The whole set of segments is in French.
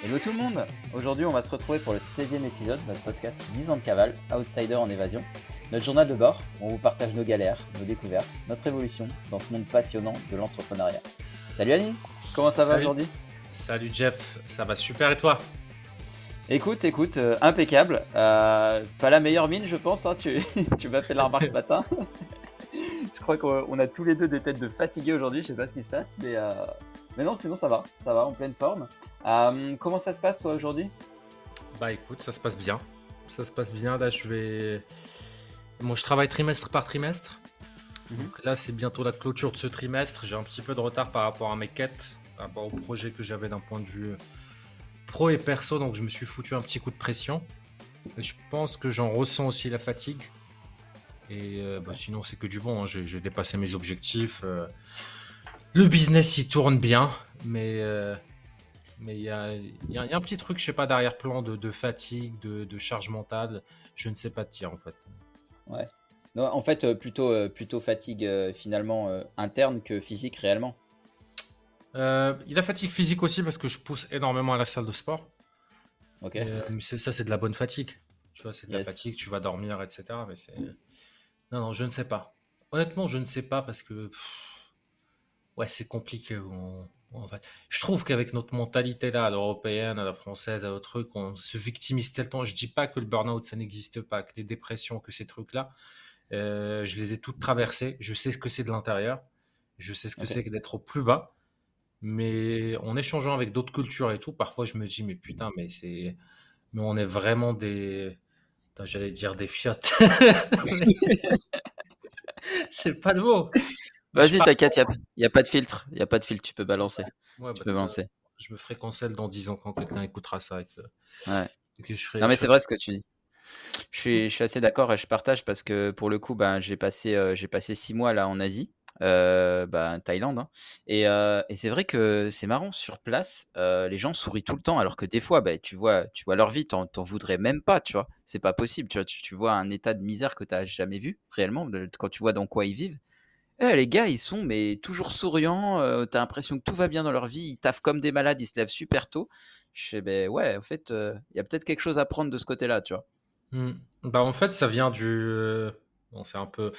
Hello tout le monde Aujourd'hui on va se retrouver pour le 16e épisode de notre podcast 10 ans de cavale, Outsider en évasion. Notre journal de bord, où on vous partage nos galères, nos découvertes, notre évolution dans ce monde passionnant de l'entrepreneuriat. Salut Annie, comment ça va aujourd'hui? Salut Jeff, ça va super et toi? Écoute, écoute, euh, impeccable. Euh, pas la meilleure mine je pense, hein, tu, tu m'as fait la remarque ce matin. je crois qu'on on a tous les deux des têtes de fatigués aujourd'hui, je sais pas ce qui se passe, mais, euh, mais non sinon ça va, ça va en pleine forme. Euh, comment ça se passe toi aujourd'hui? Bah écoute, ça se passe bien. Ça se passe bien, là je vais... Moi je travaille trimestre par trimestre. Mhm. Donc là c'est bientôt la clôture de ce trimestre. J'ai un petit peu de retard par rapport à mes quêtes, par rapport au projet que j'avais d'un point de vue pro et perso, donc je me suis foutu un petit coup de pression. Et je pense que j'en ressens aussi la fatigue. Et euh, bah, sinon c'est que du bon, hein. j'ai j'ai dépassé mes objectifs. euh, Le business il tourne bien, mais euh, mais il y a, il y a- il y a un petit truc, je sais pas, d'arrière-plan de, de fatigue, de, de charge mentale. Je ne sais pas te dire en fait. Non, En fait, euh, plutôt, euh, plutôt fatigue euh, finalement interne que physique réellement. Euh, il a fatigue physique aussi parce que je pousse énormément à la salle de sport. Ok. Euh, mais ça, c'est de la bonne fatigue. Tu vois, c'est de la fatigue, tu vas dormir, etc. Mais c'est. Non, non, je ne sais pas. Honnêtement, je ne sais pas parce que. pff, Ouais, c'est compliqué. on- En fait, je trouve qu'avec notre mentalité là, à l'européenne, à la française, à notre truc, on se victimise tellement. Je dis pas que le burn-out ça n'existe pas, que les dépressions, que ces trucs-là, euh, je les ai toutes traversées. Je sais ce que c'est de l'intérieur. Je sais ce que c'est que d'être au plus bas. Mais en échangeant avec d'autres cultures et tout, parfois je me dis, mais putain, mais c'est. Mais on est vraiment des. J'allais dire des fiottes. c'est pas le mot. Vas-y, t'inquiète, il n'y a, pas de filtre. Il a pas de filtre, tu peux balancer. Ouais, Tu bah, peux balancer. je me ferai cancel dans 10 ans quand quelqu'un écoutera ça. Que, Ouais. que je Non, mais je c'est vrai ce que tu dis. Je suis, je suis assez d'accord et je partage parce que pour le coup, ben, j'ai passé, euh, j'ai passé six mois là en Asie, euh, ben, Thaïlande. hein. Et, euh, et c'est vrai que c'est marrant, sur place, euh, les gens sourient tout le temps alors que des fois, ben, tu, vois, tu vois leur vie, t'en, t'en voudrais même pas, tu vois. C'est pas possible, tu vois. Tu, tu vois un état de misère que t'as jamais vu réellement de- quand tu vois dans quoi ils vivent. Eh, les gars, ils sont mais toujours souriants, t'as l'impression que tout va bien dans leur vie, ils taffent comme des malades, ils se lèvent super tôt. Je sais, ben ouais, en fait, il y a peut-être quelque chose à prendre de ce côté-là, tu vois. Hmm. Bah, en fait, ça vient du. c'est un peu,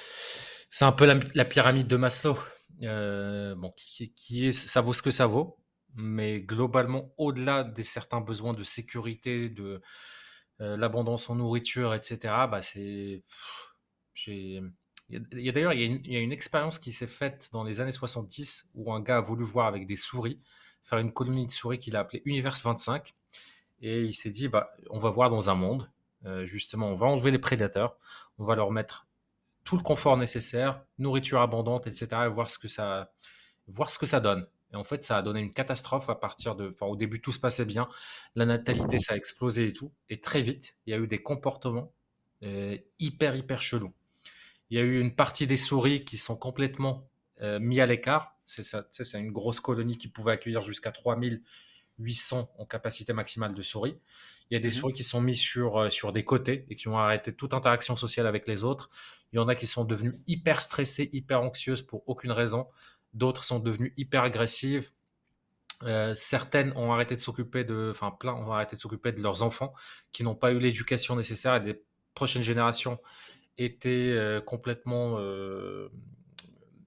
c'est un peu la, pyramide de Maslow. Bon, qui, est, ça vaut ce que ça vaut, mais globalement, au-delà des certains besoins de sécurité, de l'abondance en nourriture, etc. Bah, c'est, j'ai, il y a, d'ailleurs, il y a une, expérience qui s'est faite dans les années 70 où un gars a voulu voir avec des souris, faire une colonie de souris qu'il a appelée Univers 25, et il s'est dit, bah, on va voir dans un monde. Euh, justement, on va enlever les prédateurs, on va leur mettre tout le confort nécessaire, nourriture abondante, etc. et voir ce que ça, voir ce que ça donne. Et en fait, ça a donné une catastrophe à partir de. Enfin, au début, tout se passait bien. La natalité, ça a explosé et tout. Et très vite, il y a eu des comportements euh, hyper, hyper chelous. Il y a eu une partie des souris qui sont complètement euh, mis à l'écart. C'est ça, une grosse colonie qui pouvait accueillir jusqu'à 3800 en capacité maximale de souris. Il y a des Mhm. souris qui sont mises sur, euh, sur des côtés et qui ont arrêté toute interaction sociale avec les autres. Il y en a qui sont devenues hyper stressées, hyper anxieuses pour aucune raison. D'autres sont devenues hyper agressives. Euh, certaines ont arrêté de s'occuper de, enfin plein ont arrêté de s'occuper de leurs enfants qui n'ont pas eu l'éducation nécessaire et des prochaines générations étaient euh, complètement euh,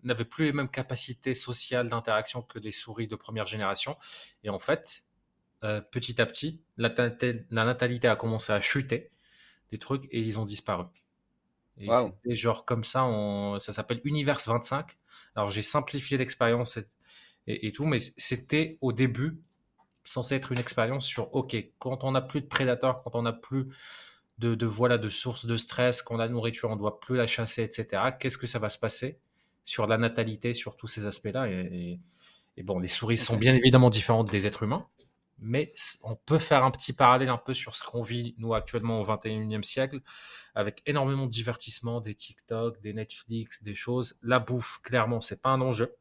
n'avaient plus les mêmes capacités sociales d'interaction que les souris de première génération. Et en fait, euh, petit à petit, la, natal- la natalité a commencé à chuter, des trucs, et ils ont disparu. Et Waouh. c'était genre comme ça, ça s'appelle Univers 25. Alors j'ai simplifié l'expérience et, et- et tout, mais c'était au début censé être une expérience sur, ok, quand on n'a plus de prédateurs, quand on n'a plus de, de, voilà, de sources de stress, quand la nourriture, on ne doit plus la chasser, etc., qu'est-ce que ça va se passer sur la natalité, sur tous ces aspects-là? Et, et- et bon, les souris sont bien évidemment différentes des êtres humains, mais on peut faire un petit parallèle un peu sur ce qu'on vit, nous, actuellement au 21e siècle, avec énormément de divertissement, des TikTok, des Netflix, des choses. La bouffe, clairement, c'est pas un enjeu,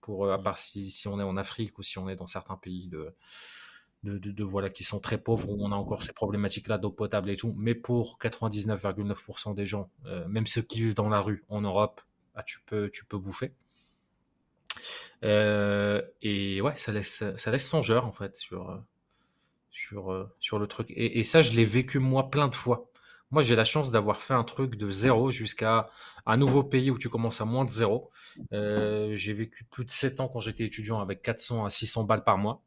pour, euh, à Mm. part si, si on est en Afrique ou si on est dans certains pays de, de, voilà, qui sont très pauvres, où on a encore ces problématiques-là d'eau potable et tout. Mais pour 99,9% des gens, euh, même ceux qui vivent dans la rue en Europe, ah, tu, peux, tu peux bouffer. Euh, et ouais, ça laisse, ça laisse songeur en fait sur, euh, sur, le truc. Et, et ça, je l'ai vécu moi plein de fois. Moi, j'ai la chance d'avoir fait un truc de zéro jusqu'à un nouveau pays où tu commences à moins de zéro. j'ai vécu plus de 7 ans quand j'étais étudiant avec 400 à 600 balles par mois.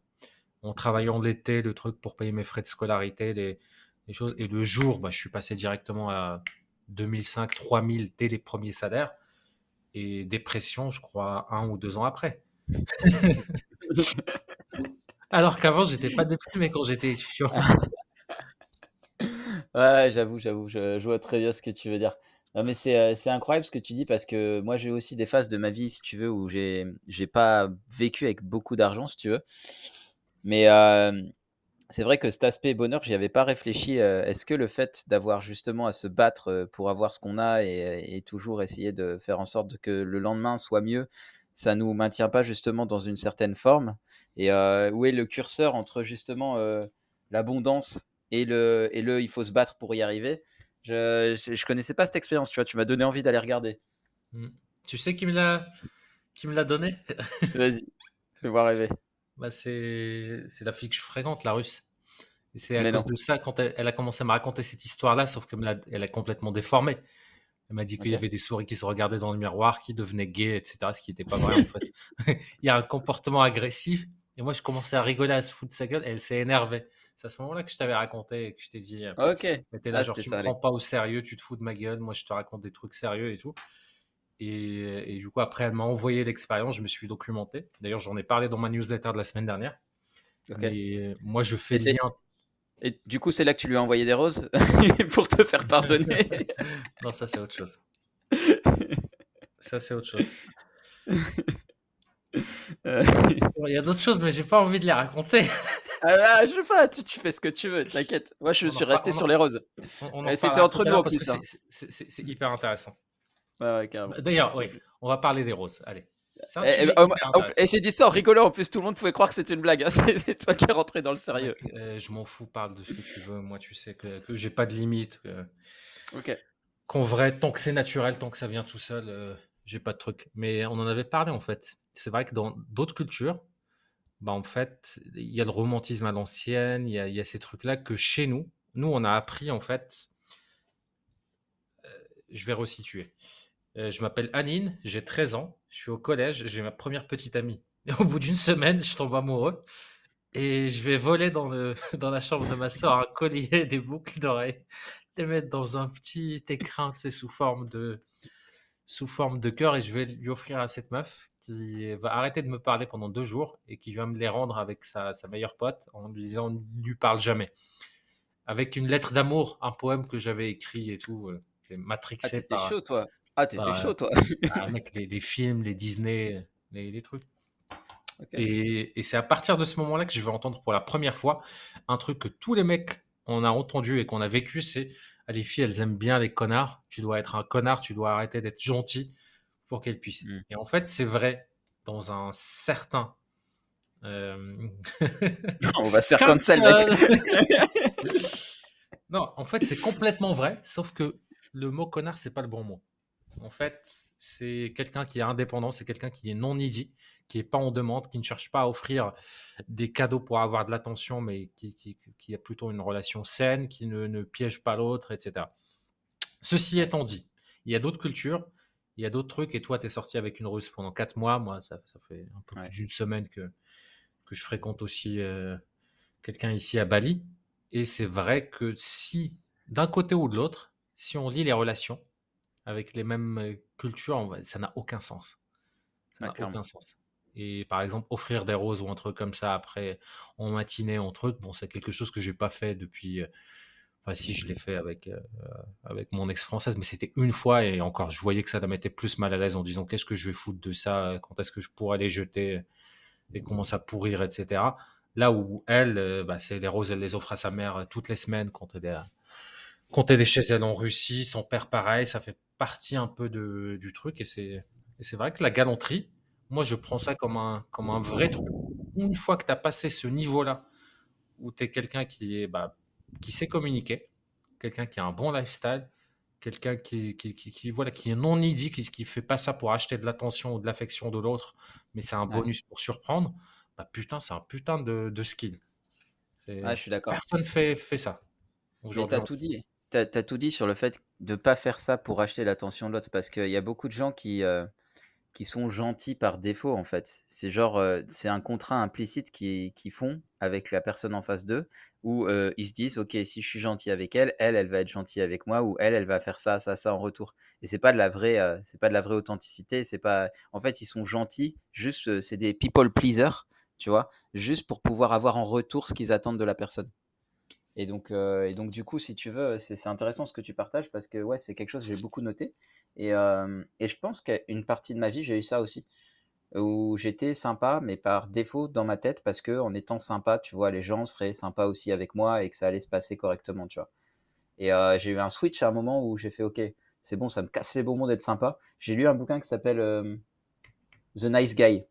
En travaillant l'été, le truc pour payer mes frais de scolarité, les, les choses. Et le jour, bah, je suis passé directement à 2005, 3000 dès les premiers salaires. Et dépression, je crois, un ou deux ans après. Alors qu'avant, j'étais pas déprimé quand j'étais étudiant. Ouais, j'avoue, j'avoue, je, vois très bien ce que tu veux dire. Non, mais c'est, c'est incroyable ce que tu dis parce que moi j'ai aussi des phases de ma vie, si tu veux, où j'ai, j'ai pas vécu avec beaucoup d'argent, si tu veux. Mais c'est vrai que cet aspect bonheur, j'y avais pas réfléchi. Est-ce que le fait d'avoir justement à se battre pour avoir ce qu'on a et, et toujours essayer de faire en sorte que le lendemain soit mieux, ça nous maintient pas justement dans une certaine forme? Et où est le curseur entre justement l'abondance et le, et le il faut se battre pour y arriver? Je, je, connaissais pas cette expérience, tu vois, tu m'as donné envie d'aller regarder. Mmh. Tu sais qui me l'a qui me l'a donné? Vas-y, fais-moi rêver. Bah c'est la fille que je fréquente, la russe. Et c'est à cause de ça, quand elle, a commencé à me raconter cette histoire-là, sauf que elle a complètement déformé. Elle m'a dit qu'il y avait des souris qui se regardaient dans le miroir, qui devenaient gays, etc. Ce qui n'était pas vrai en fait. Il y a un comportement agressif. Et moi, je commençais à rigoler, à se foutre de sa gueule. Et elle s'est énervée. C'est à ce moment-là que je t'avais raconté et que je t'ai dit. Ok. T'es là, ah, genre, tu me prends pas au sérieux, tu te fous de ma gueule. Moi, je te raconte des trucs sérieux et tout. Et, du coup, après, elle m'a envoyé l'expérience. Je me suis documenté. D'ailleurs, j'en ai parlé dans ma newsletter de la semaine dernière. Et moi, je fais bien. Et du coup, c'est là que tu lui as envoyé des roses pour te faire pardonner. non, ça, c'est autre chose. ça, c'est autre chose. Il y a d'autres choses, mais j'ai pas envie de les raconter. ah, je veux pas, tu, fais ce que tu veux, t'inquiète. Moi, je suis resté sur les roses. C'était entre nous en plus. Hein. C'est hyper intéressant. D'ailleurs, oui, on va parler des roses. Allez. Et, eh, oh, j'ai dit ça en rigolant, en plus tout le monde pouvait croire que c'était une blague. Hein. C'est toi qui es rentré dans le sérieux. Euh, je m'en fous, parle de ce que tu veux. Moi, tu sais que, que j'ai pas de limite. Ok. Qu'en vrai, tant que c'est naturel, tant que ça vient tout seul, euh, j'ai pas de truc. Mais on en avait parlé en fait. C'est vrai que dans d'autres cultures, bah, en fait, il y a le romantisme à l'ancienne, il y a, ces trucs-là que chez nous, nous, on a appris en fait. Euh, je vais resituer. Euh, je m'appelle Anine, j'ai 13 ans, je suis au collège, j'ai ma première petite amie. Et au bout d'une semaine, je tombe amoureux et je vais voler dans, le, dans la chambre de ma soeur un collier, des boucles d'oreilles, les mettre dans un petit écrin, c'est sous forme de sous forme de cœur et je vais lui offrir à cette meuf qui va arrêter de me parler pendant deux jours et qui va me les rendre avec sa, sa meilleure pote en lui disant ne lui parle jamais. Avec une lettre d'amour, un poème que j'avais écrit et tout, euh, matrixé ah, chaud, toi. Ah, t'étais chaud, toi. Ah, les, films, les Disney, les, les trucs. Et, et c'est à partir de ce moment-là que je vais entendre pour la première fois un truc que tous les mecs on a entendu et qu'on a vécu, c'est ah, les filles, elles aiment bien les connards. Tu dois être un connard, tu dois arrêter d'être gentil pour qu'elles puissent. Mmh. Et en fait, c'est vrai dans un certain. Euh, on va se faire cancel, mec. non, en fait, c'est complètement vrai, sauf que le mot connard, c'est pas le bon mot. En fait, c'est quelqu'un qui est indépendant, c'est quelqu'un qui est non needy, qui n'est pas en demande, qui ne cherche pas à offrir des cadeaux pour avoir de l'attention, mais qui, qui, a plutôt une relation saine, qui ne, ne piège pas l'autre, etc. Ceci étant dit, il y a d'autres cultures, il y a d'autres trucs, et toi, tu es sorti avec une russe pendant quatre mois, moi, ça, ça fait un peu plus d'une semaine que, que je fréquente aussi euh, quelqu'un ici à Bali, et c'est vrai que si, d'un côté ou de l'autre, si on lit les relations, avec les mêmes cultures, ça n'a aucun sens. Ça n'a aucun sens. Et par exemple, offrir des roses ou un truc comme ça après, en matinée, en truc, bon, c'est quelque chose que j'ai pas fait depuis. Enfin, si, je l'ai fait avec, euh, avec mon ex-française, mais c'était une fois et encore, je voyais que ça la mettait plus mal à l'aise en disant qu'est-ce que je vais foutre de ça, quand est-ce que je pourrais les jeter? Et commence à pourrir, etc. Là où elle, bah, c'est les roses, elle les offre à sa mère toutes les semaines quand elle est, quand elle est chez elle en Russie, son père pareil, ça fait partie un peu de, du truc. Et c'est, c'est vrai que la galanterie, moi, je prends ça comme un, comme un vrai truc. Une fois que tu as passé ce niveau-là, où tu es quelqu'un qui, est, bah, qui sait communiquer, quelqu'un qui a un bon lifestyle, quelqu'un qui, qui, qui, voilà, qui est non needy, qui ne fait pas ça pour acheter de l'attention ou de l'affection de l'autre, mais c'est un bonus pour surprendre, bah putain, c'est un putain de, de skill. Ah, je suis d'accord. personne fait fait ça aujourd'hui. tu tout dit. Tu as tout dit sur le fait de pas faire ça pour acheter l'attention de l'autre parce qu'il y a beaucoup de gens qui, euh, qui sont gentils par défaut en fait. C'est genre, euh, c'est un contrat implicite qu'ils qui font avec la personne en face d'eux où euh, ils se disent, ok, si je suis gentil avec elle, elle, elle va être gentille avec moi ou elle, elle va faire ça, ça, ça en retour. Et c'est pas de la vraie, c'est pas de la vraie authenticité. C'est pas, en fait, ils sont gentils, juste, c'est des people pleasers, tu vois, juste pour pouvoir avoir en retour ce qu'ils attendent de la personne. Et donc, euh, et donc, du coup, si tu veux, c'est intéressant ce que tu partages parce que ouais, c'est quelque chose que j'ai beaucoup noté. Et, euh, et je pense qu'une partie de ma vie, j'ai eu ça aussi, où j'étais sympa, mais par défaut dans ma tête, parce que en étant sympa, tu vois, les gens seraient sympas aussi avec moi et que ça allait se passer correctement, tu vois. Et euh, j'ai eu un switch à un moment où j'ai fait, ok, c'est bon, ça me casse les bonbons d'être sympa. J'ai lu un bouquin qui s'appelle The Nice Guy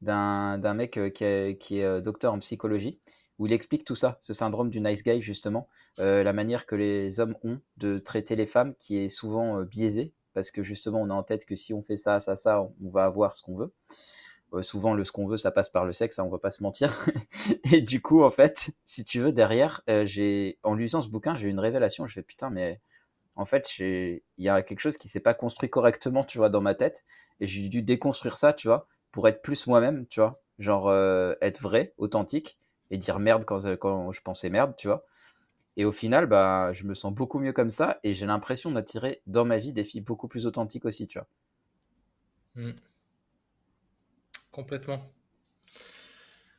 d'un mec qui est, qui est docteur en psychologie où il explique tout ça, ce syndrome du nice guy justement, euh, la manière que les hommes ont de traiter les femmes qui est souvent euh, biaisée, parce que justement on a en tête que si on fait ça, ça, ça, on va avoir ce qu'on veut. Euh, souvent le ce qu'on veut, ça passe par le sexe, hein, on va pas se mentir. Et du coup, en fait, si tu veux, derrière, en lisant ce bouquin, j'ai eu une révélation. Je fais putain, mais en fait, il y a quelque chose qui s'est pas construit correctement, tu vois, dans ma tête, et j'ai dû déconstruire ça, tu vois, pour être plus moi-même, tu vois, genre être vrai, authentique, et dire merde quand, quand je pensais merde, tu vois. Et au final, bah, je me sens beaucoup mieux comme ça, et j'ai l'impression d'attirer dans ma vie des filles beaucoup plus authentiques aussi, tu vois. Mm. Complètement.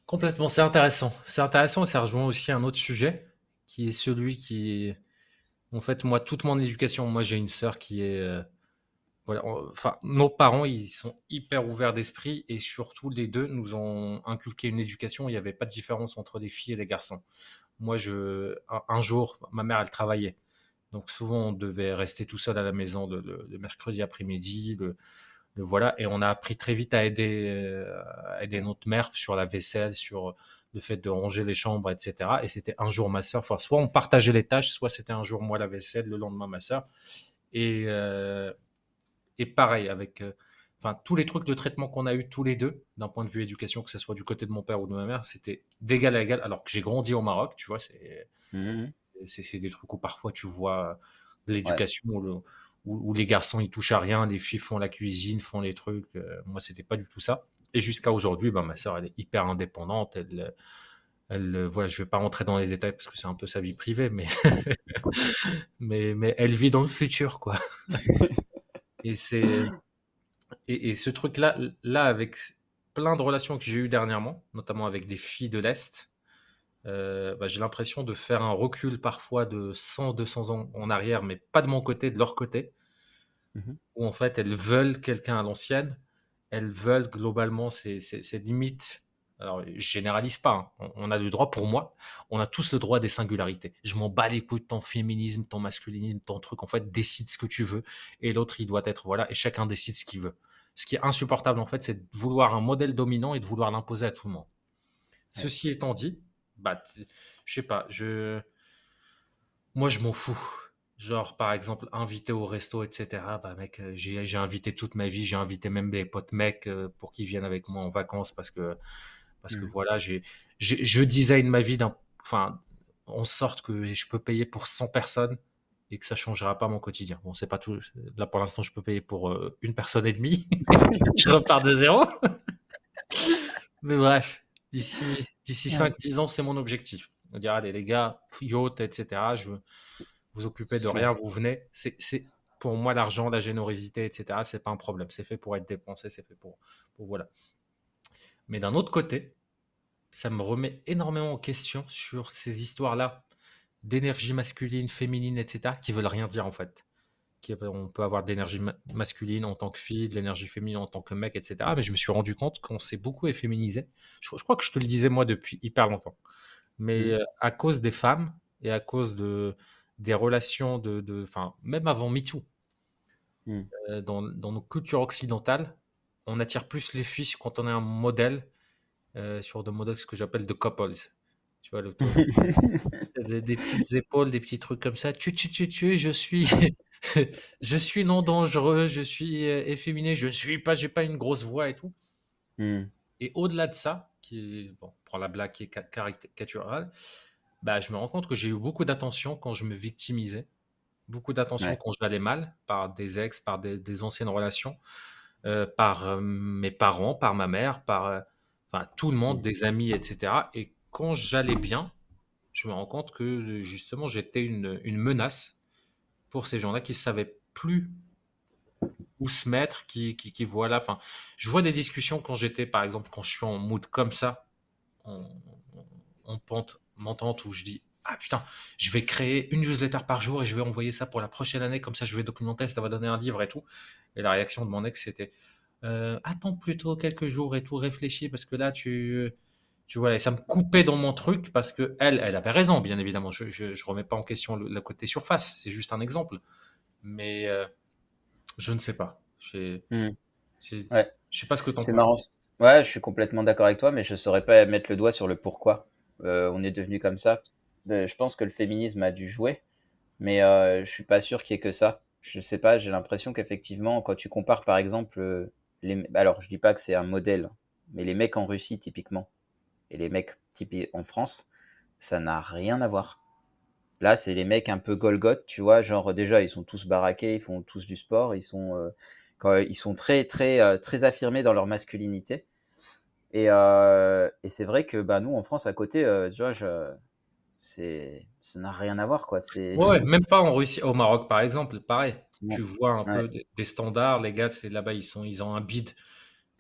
Complètement, c'est intéressant. C'est intéressant et ça rejoint aussi un autre sujet qui est celui qui En fait, moi, toute mon éducation, moi, j'ai une sœur qui est. enfin, nos parents, ils sont hyper ouverts d'esprit et surtout, les deux nous ont inculqué une éducation il n'y avait pas de différence entre les filles et les garçons. Moi, je, un, jour, ma mère, elle travaillait. Donc, souvent, on devait rester tout seul à la maison le, mercredi après-midi. Le, voilà. Et on a appris très vite à aider, euh, à aider notre mère sur la vaisselle, sur le fait de ranger les chambres, etc. Et c'était un jour ma sœur. Enfin, soit on partageait les tâches, soit c'était un jour moi la vaisselle, le lendemain ma sœur. Et, euh, et pareil, avec euh, enfin, tous les trucs de traitement qu'on a eu tous les deux, d'un point de vue éducation, que ce soit du côté de mon père ou de ma mère, c'était d'égal à égal. Alors que j'ai grandi au Maroc, tu vois, c'est c'est c'est des trucs où parfois tu vois de Ouais. l'éducation où, le- où- où les garçons ils touchent à rien, les filles font la cuisine, font les trucs. Euh, moi, c'était pas du tout ça. Et jusqu'à aujourd'hui, ben, ma sœur, elle est hyper indépendante. Elle, elle, euh, voilà, je vais pas rentrer dans les détails parce que c'est un peu sa vie privée, mais, mais, mais elle vit dans le futur, quoi. Et c'est et, et ce truc-là, là, avec plein de relations que j'ai eues dernièrement, notamment avec des filles de l'Est, euh, bah, j'ai l'impression de faire un recul parfois de 100, 200 ans en arrière, mais pas de mon côté, de leur côté, Mhm. où en fait elles veulent quelqu'un à l'ancienne, elles veulent globalement, c'est c'est- c'est limite, alors je généralise pas, hein, on, on a le droit pour moi, on a tous le droit des singularités. Je m'en bats les couilles de ton féminisme, ton masculinisme, ton truc, en fait, décide ce que tu veux, et l'autre il doit être, voilà, et chacun décide ce qu'il veut. Ce qui est insupportable en fait, c'est de vouloir un modèle dominant et de vouloir l'imposer à tout le monde. Ouais. Ceci étant dit, bah, je sais pas, je, moi je m'en fous. Genre, par exemple, invité au resto, etc. Bah, mec, euh, j'ai j'ai invité toute ma vie, j'ai invité même des potes mecs euh, pour qu'ils viennent avec moi en vacances parce que, parce que Mhm. voilà, j'ai, je design ma vie d'un, enfin, en sorte que je peux payer pour 100 personnes et que ça changera pas mon quotidien. Bon, c'est pas tout. Là, pour l'instant, je peux payer pour euh, une personne et demie. je repars de zéro. Mais bref, d'ici d'ici Ouais. 5-10 ans, c'est mon objectif. On dire, allez, les gars, yacht, etc. Je veux vous occuper de rien, vous venez. C'est, c'est pour moi l'argent, la générosité, etc. C'est pas un problème. C'est fait pour être dépensé, c'est fait pour, pour voilà. Mais d'un autre côté, ça me remet énormément en question sur ces histoires-là d'énergie masculine, féminine, etc. qui veulent rien dire en fait. Qui- On peut avoir de l'énergie ma- masculine en tant que fille, de l'énergie féminine en tant que mec, etc. Mais je me suis rendu compte qu'on s'est beaucoup efféminisé. Je, je crois que je te le disais moi depuis hyper longtemps. Mais Mhm. euh, à cause des femmes et à cause de, des relations de, même avant MeToo, Mhm. euh, dans, dans nos cultures occidentales, on attire plus les filles quand on est un modèle euh, sur des modèles ce que j'appelle de couples. Tu vois, le des, des petites épaules, des petits trucs comme ça. Tu, tu, tu, tu, je suis, je suis non dangereux, je suis euh, efféminé, je ne suis pas, j'ai pas une grosse voix et tout. Mhm. Et au-delà de ça, qui est, bon, pour la blague qui est caricaturale, bah, je me rends compte que j'ai eu beaucoup d'attention quand je me victimisais, beaucoup d'attention quand j'allais mal, par des ex, par des, anciennes relations, euh, par euh, mes parents, par ma mère, par euh, enfin, tout le monde, mmh. des amis, etc. Et quand j'allais bien, je me rends compte que justement j'étais une, une menace pour ces gens-là qui ne savaient plus où se mettre, qui, qui, qui voilà. Enfin, je vois des discussions quand j'étais, par exemple, quand je suis en mood comme ça, en, en pente montante, où je dis ah putain, je vais créer une newsletter par jour et je vais envoyer ça pour la prochaine année, comme ça je vais documenter, ça va donner un livre et tout. Et la réaction de mon ex, c'était euh, attends plutôt quelques jours et tout, réfléchis, parce que là, tu, tu vois, et ça me coupait dans mon truc, parce que elle, elle avait raison, bien évidemment. Je, je, remets pas en question le, côté surface, c'est juste un exemple. Mais euh, je ne sais pas. Je hmm. ouais. Je sais pas ce que tu en penses. C'est marrant. Ouais, je suis complètement d'accord avec toi, mais je saurais pas mettre le doigt sur le pourquoi euh, on est devenu comme ça. Ben, je pense que le féminisme a dû jouer, mais euh, je suis pas sûr qu'il y ait que ça. Je sais pas, j'ai l'impression qu'effectivement, quand tu compares par exemple, euh, les... alors je dis pas que c'est un modèle, mais les mecs en Russie typiquement, et les mecs typiques en France, ça n'a rien à voir. Là, c'est les mecs un peu Golgoth, tu vois, genre déjà, ils sont tous baraqués, ils font tous du sport, ils sont, euh, quand, ils sont très, très, euh, très affirmés dans leur masculinité. Et, euh, et c'est vrai que bah, nous, en France, à côté, tu vois, je, c'est, ça n'a rien à voir, quoi. C'est... Ouais, même pas en Russie, au Maroc, par exemple, pareil. Tu vois un peu des, standards, les gars, c'est là-bas, ils, sont, ils ont un bide.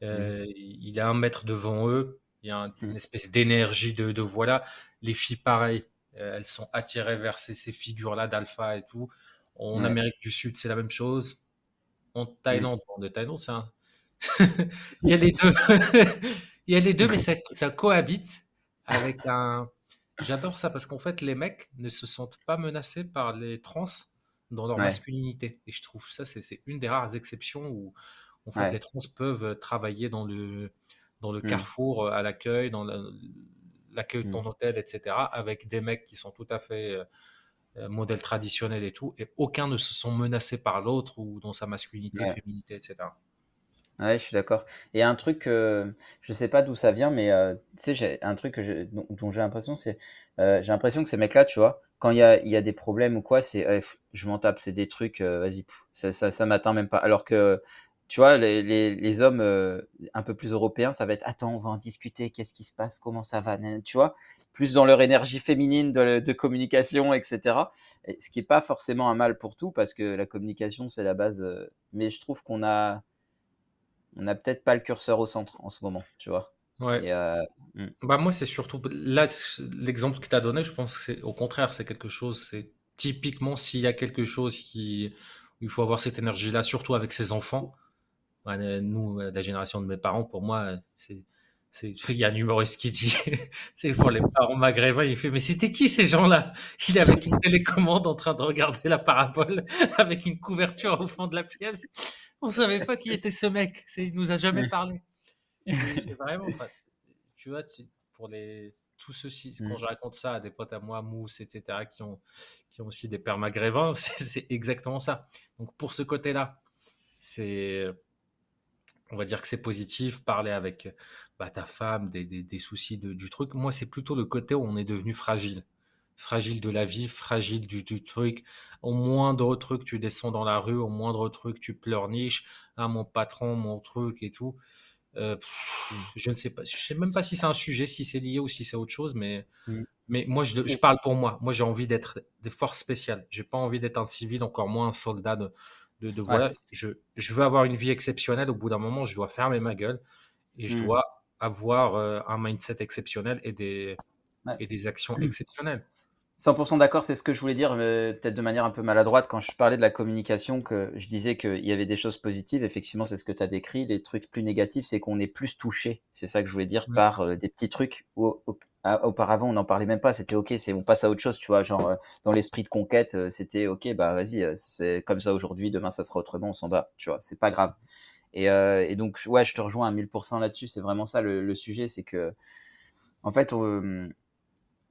Mmh. Il est un mètre devant eux, il y a une mmh. espèce d'énergie de, de voilà. Les filles, pareil, euh, elles sont attirées vers ces, figures-là d'alpha et tout. En Amérique du Sud, c'est la même chose. En Thaïlande, de Thaïlande, c'est un... il y a les deux. il y a les deux, mais ça, ça cohabite avec un. J'adore ça parce qu'en fait, les mecs ne se sentent pas menacés par les trans dans leur masculinité. Et je trouve ça, c'est une des rares exceptions où en fait, les trans peuvent travailler dans le, dans le mmh. carrefour à l'accueil, dans la, l'accueil de ton mmh. hôtel, etc., avec des mecs qui sont tout à fait euh, euh, modèles traditionnels et tout, et aucun ne se sont menacés par l'autre ou dans sa masculinité, féminité, etc. Ouais, je suis d'accord. Et un truc, je je sais pas d'où ça vient, mais euh, tu sais, un truc dont, j'ai l'impression, c'est, j'ai l'impression que ces mecs-là, tu vois, quand il y a, y a des problèmes ou quoi, c'est, eh, je m'en tape, c'est des trucs, vas-y, ça, ça, ça m'atteint même pas. Alors que tu vois, les, les, les hommes euh, un peu plus européens, ça va être attends, on va en discuter, qu'est-ce qui se passe, comment ça va, tu vois, plus dans leur énergie féminine de, de communication, etc. Et ce qui n'est pas forcément un mal pour tout, parce que la communication, c'est la base. Euh, mais je trouve qu'on a, on a peut-être pas le curseur au centre en ce moment, tu vois. Ouais. Euh, hmm. bah moi, c'est surtout là l'exemple que tu as donné, je pense que c'est au contraire, c'est quelque chose, c'est typiquement s'il y a quelque chose qui, il faut avoir cette énergie-là, surtout avec ses enfants nous, euh, la génération de mes parents, pour moi, c'est. Il y a un humoriste qui dit, c'est pour les parents maghrébins, il fait, mais c'était qui ces gens-là? Il est avec une télécommande en train de regarder la parabole avec une couverture au fond de la pièce. On savait pas qui était ce mec. Il nous a jamais parlé. C'est vraiment, tu vois, pour les, tous ceux-ci, quand mmh. je raconte ça à des potes à moi, Mousse, etc., qui ont, qui ont aussi des pères maghrébins, c'est exactement ça. Donc pour ce côté-là, c'est on va dire que c'est positif, parler avec bah, ta femme des, des, soucis du truc. Moi, c'est plutôt le côté où on est devenu fragile. Fragile de la vie, fragile du, truc. Au moindre truc, tu descends dans la rue, au moindre truc, tu pleurniches. Ah, mon patron, mon truc et tout. Euh, mmh. je ne sais pas, je sais même pas si c'est un sujet, si c'est lié ou si c'est autre chose, mais, mmh. mais moi je, je, parle pour moi. Moi j'ai envie d'être des forces spéciales. J'ai pas envie d'être un civil, encore moins un soldat de, de, voilà, je, je, veux avoir une vie exceptionnelle. Au bout d'un moment, je dois fermer ma gueule et je mmh. dois avoir euh, un mindset exceptionnel et des, et des actions exceptionnelles. 100% d'accord, c'est ce que je voulais dire, peut-être de manière un peu maladroite, quand je parlais de la communication, que je disais qu'il y avait des choses positives, effectivement, c'est ce que tu as décrit. Les trucs plus négatifs, c'est qu'on est plus touché, c'est ça que je voulais dire, par euh, des petits trucs. Où, ah, auparavant, on n'en parlait même pas, c'était ok, c'est on passe à autre chose, tu vois, genre euh, dans l'esprit de conquête, euh, c'était ok, bah vas-y, c'est comme ça aujourd'hui, demain ça sera autrement, on s'en va, tu vois, c'est pas grave. Et, et, donc, ouais, je te rejoins à 1000% là-dessus, c'est vraiment ça le, sujet, c'est que, en fait,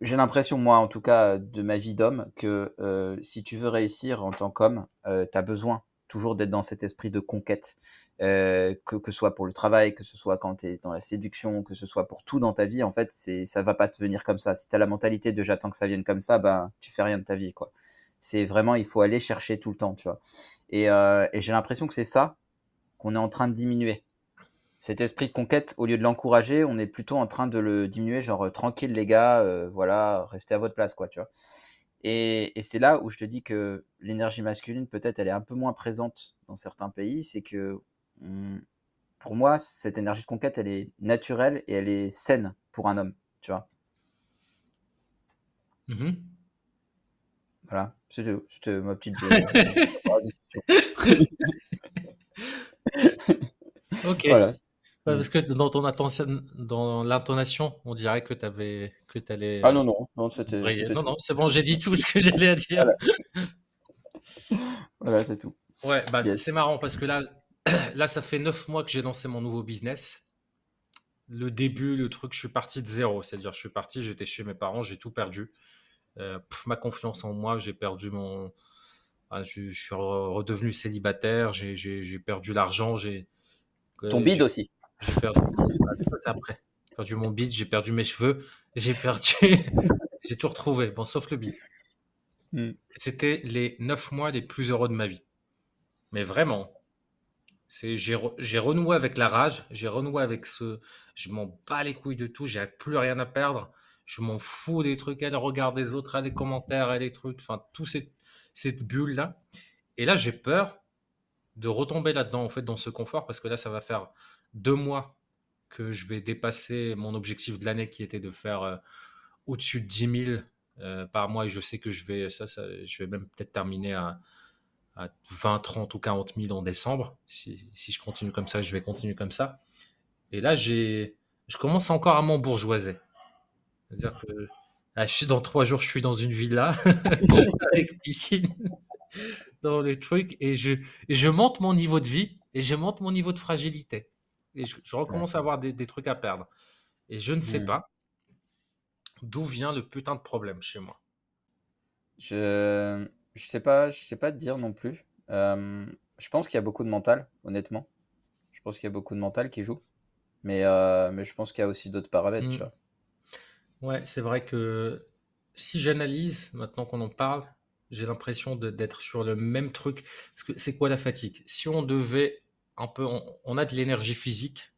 j'ai l'impression, moi en tout cas, de ma vie d'homme, que si tu veux réussir en tant qu'homme, tu as besoin toujours d'être dans cet esprit de conquête. que, que ce soit pour le travail, que ce soit quand tu es dans la séduction, que ce soit pour tout dans ta vie, en fait, c'est ça va pas te venir comme ça. Si tu as la mentalité de j'attends que ça vienne comme ça, ben tu fais rien de ta vie, quoi. C'est vraiment, il faut aller chercher tout le temps, tu vois. Et, et j'ai l'impression que c'est ça qu'on est en train de diminuer. Cet esprit de conquête, au lieu de l'encourager, on est plutôt en train de le diminuer, genre tranquille les gars, voilà, restez à votre place, quoi, tu vois. Et, c'est là où je te dis que l'énergie masculine, peut-être, elle est un peu moins présente dans certains pays. C'est que, pour moi, cette énergie de conquête, elle est naturelle et elle est saine pour un homme, tu vois. Mmh voilà, c'était ma petite. ok. Voilà. Parce que dans ton attention, dans l'intonation, on dirait que tu avais que allais. Ah non non non c'était. Non non c'est bon j'ai dit tout ce que j'allais à dire. Voilà, c'est tout. Ouais bah c'est marrant parce que là là ça fait neuf mois que j'ai lancé mon nouveau business. Le début le truc je suis parti de zéro c'est-à-dire je suis parti j'étais chez mes parents j'ai tout perdu. Euh, ma confiance en moi j'ai perdu mon ah, je, suis redevenu célibataire j'ai perdu l'argent j'ai ton bide aussi perdu. ça, après. J'ai perdu mon bide, j'ai perdu mes cheveux, j'ai perdu. j'ai tout retrouvé, bon, sauf le bide. Hmm. C'était les neuf mois les plus heureux de ma vie. Mais vraiment. J'ai renoué avec la rage, j'ai renoué avec ce. Je m'en bats les couilles de tout, j'ai plus rien à perdre. Je m'en fous des trucs, à le regard des autres, à les commentaires, à les trucs, enfin, tout cette, cette bulle-là. Et là, j'ai peur de retomber là-dedans, en fait, dans ce confort, parce que là, ça va faire deux mois que je vais dépasser mon objectif de l'année qui était de faire euh, au-dessus de 10 000 euh, par mois et je sais que je vais, ça, ça je vais même peut-être terminer à, 20, 30 ou 40 000 en décembre. Si, si, je continue comme ça, je vais continuer comme ça. Et là, je commence encore à m'embourgeoiser. C'est-à-dire que je suis dans trois jours, je suis dans une villa avec piscine dans les trucs et je, et je monte mon niveau de vie et je monte mon niveau de fragilité et je, recommence à avoir des, trucs à perdre. Et je ne sais mmh. pas d'où vient le putain de problème chez moi. Je je sais pas, je sais pas te dire non plus. je pense qu'il y a beaucoup de mental, honnêtement. Je pense qu'il y a beaucoup de mental qui joue. Mais, mais je pense qu'il y a aussi d'autres paramètres, tu mmh. vois. Ouais, c'est vrai que si j'analyse, maintenant qu'on en parle, j'ai l'impression d'être sur le même truc. Parce que c'est quoi la fatigue? Si on devait un peu, on, a de l'énergie physique.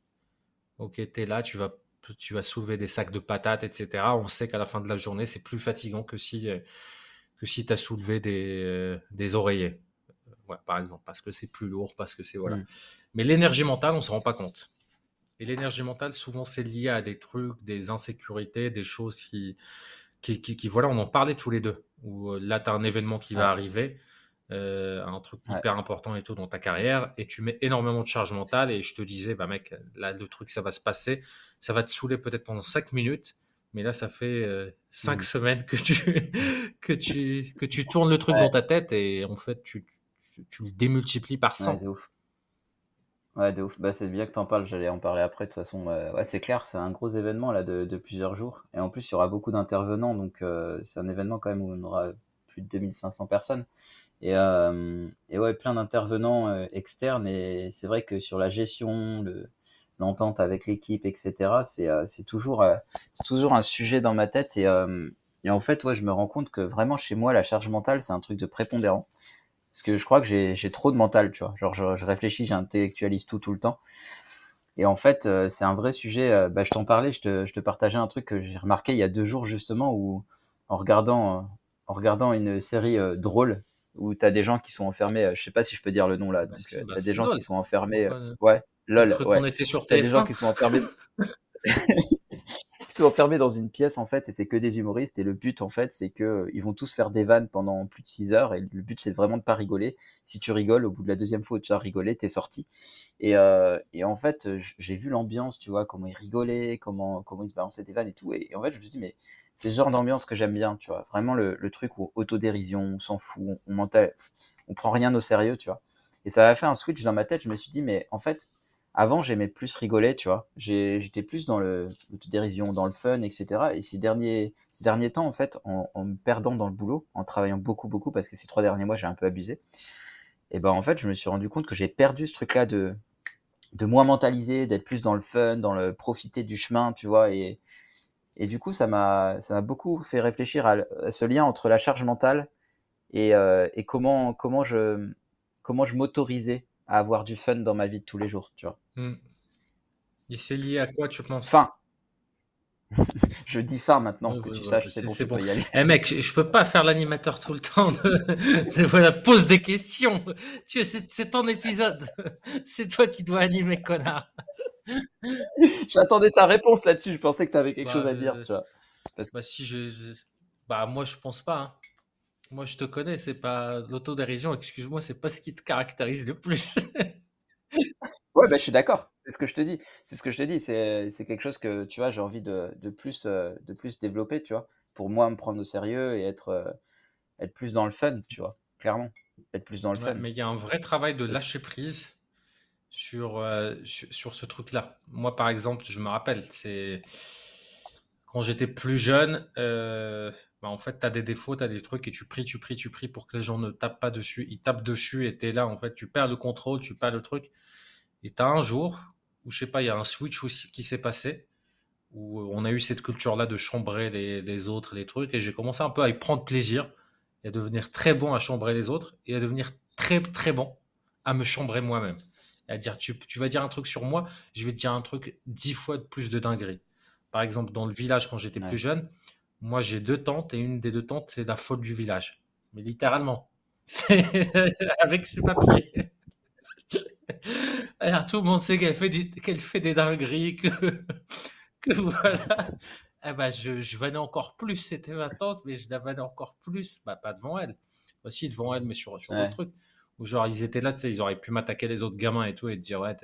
Ok, tu es là, tu vas, tu vas soulever des sacs de patates, etc. On sait qu'à la fin de la journée, c'est plus fatigant que si, que si tu as soulevé des, des oreillers. Ouais, par exemple, parce que c'est plus lourd, parce que c'est. Voilà. Mm. Mais l'énergie mentale, on ne se rend pas compte. Et l'énergie mentale, souvent, c'est lié à des trucs, des insécurités, des choses qui, qui, qui, voilà, on en parlait tous les deux. Où euh, là, tu as un événement qui va arriver euh, un truc hyper important et tout dans ta carrière, et tu mets énormément de charge mentale, et je te disais, bah mec, là, le truc, ça va se passer, ça va te saouler peut-être pendant 5 minutes, mais là, ça fait 5 euh, mmh. semaines que tu, que, tu, que tu tournes le truc dans ta tête, et en fait, tu, tu, le démultiplies par 100. Ouais, de ouf. Ouais, de ouf. Bah, c'est bien que tu en parles, j'allais en parler après, de toute façon. ouais, c'est clair, c'est un gros événement là de, de, plusieurs jours, et en plus, il y aura beaucoup d'intervenants, donc euh, c'est un événement quand même où on aura plus de 2500 personnes. Et, euh, et ouais, plein d'intervenants euh, externes. Et c'est vrai que sur la gestion, l'entente avec l'équipe, etc., c'est euh, toujours, c'est toujours un sujet dans ma tête. Et, et en fait, ouais, je me rends compte que vraiment chez moi, la charge mentale, c'est un truc de prépondérant. Parce que je crois que j'ai trop de mental, tu vois. Genre, je, je réfléchis, j'intellectualise tout tout le temps. Et en fait, c'est un vrai sujet. Bah, je t'en parlais, je te, je te partageais un truc que j'ai remarqué il y a deux jours justement, où en regardant, en regardant une série drôle où tu as des gens qui sont enfermés, euh, je sais pas si je peux dire le nom là, bah, donc tu as des gens qui sont enfermés, euh, ouais, lol, ouais. On était sur des gens qui sont enfermés. sont dans une pièce en fait et c'est que des humoristes et le but en fait c'est que euh, ils vont tous faire des vannes pendant plus de 6 heures et le but c'est vraiment de pas rigoler. Si tu rigoles au bout de la deuxième fois où tu as rigolé t'es sorti. Et, euh, et en fait j'ai vu l'ambiance tu vois comment ils rigolaient comment comment ils se balançaient des vannes et tout et, en fait je me suis dit mais c'est ce genre d'ambiance que j'aime bien tu vois. Vraiment le, le truc où autodérision on s'en fout on, on, mental, on prend rien au sérieux tu vois. Et ça a fait un switch dans ma tête je me suis dit mais en fait avant, j'aimais plus rigoler, tu vois. J'étais plus dans le dérision, dans le fun, etc. Et ces derniers, ces derniers temps, en fait, en, me perdant dans le boulot, en travaillant beaucoup, beaucoup, parce que ces trois derniers mois, j'ai un peu abusé, et ben en fait, je me suis rendu compte que j'ai perdu ce truc-là de, de moins mentaliser, d'être plus dans le fun, dans le profiter du chemin, tu vois. Et, et du coup, ça m'a, ça m'a beaucoup fait réfléchir à, ce lien entre la charge mentale et, euh, et comment, comment je, comment je m'autorisais à avoir du fun dans ma vie de tous les jours, tu vois. Hmm. Et c'est lié à quoi, tu penses? Fin. je dis fin maintenant, que tu saches, c'est bon, bon. y aller. Eh mec, je peux pas faire l'animateur tout le temps. De, voilà, pose des questions. C'est ton épisode. C'est toi qui dois animer, connard. J'attendais ta réponse là-dessus. Je pensais que tu avais quelque bah, chose à dire, tu vois. Bah si je, bah moi je pense pas. Hein. Moi je te connais, c'est pas l'autodérision. Excuse-moi, c'est pas ce qui te caractérise le plus. ouais, bah, je suis d'accord. C'est ce que je te dis. C'est ce que je te dis. C'est, c'est quelque chose que tu vois, j'ai envie de, de plus, euh, de plus développer, tu vois, pour moi me prendre au sérieux et être, euh, être plus dans le fun, tu vois, clairement, être plus dans le fun. Mais il y a un vrai travail de lâcher prise sur, euh, sur, ce truc-là. Moi, par exemple, je me rappelle, c'est quand j'étais plus jeune, euh, bah, en fait, tu as des défauts, tu as des trucs et tu pries, tu pries, tu pries pour que les gens ne tapent pas dessus. Ils tapent dessus et tu es là, en fait, tu perds le contrôle, tu perds le truc. Et tu as un jour où, je sais pas, il y a un switch aussi qui s'est passé, où on a eu cette culture-là de chambrer les, les, autres, les trucs, et j'ai commencé un peu à y prendre plaisir et à devenir très bon à chambrer les autres et à devenir très, très bon à me chambrer moi-même à dire tu, vas dire un truc sur moi, je vais te dire un truc dix fois de plus de dinguerie. Par exemple, dans le village, quand j'étais plus jeune, moi j'ai deux tantes et une des deux tantes, c'est la folle du village. Mais littéralement. avec ses papiers. Alors tout le monde sait qu'elle fait, qu'elle fait des dingueries, que, que voilà. Eh ben, je, je vannais encore plus, c'était ma tante, mais je la vannais encore plus, bah, pas devant elle. Aussi devant elle, mais sur, sur d'autres trucs ou genre ils étaient là, tu sais, ils auraient pu m'attaquer les autres gamins et tout et te dire ouais,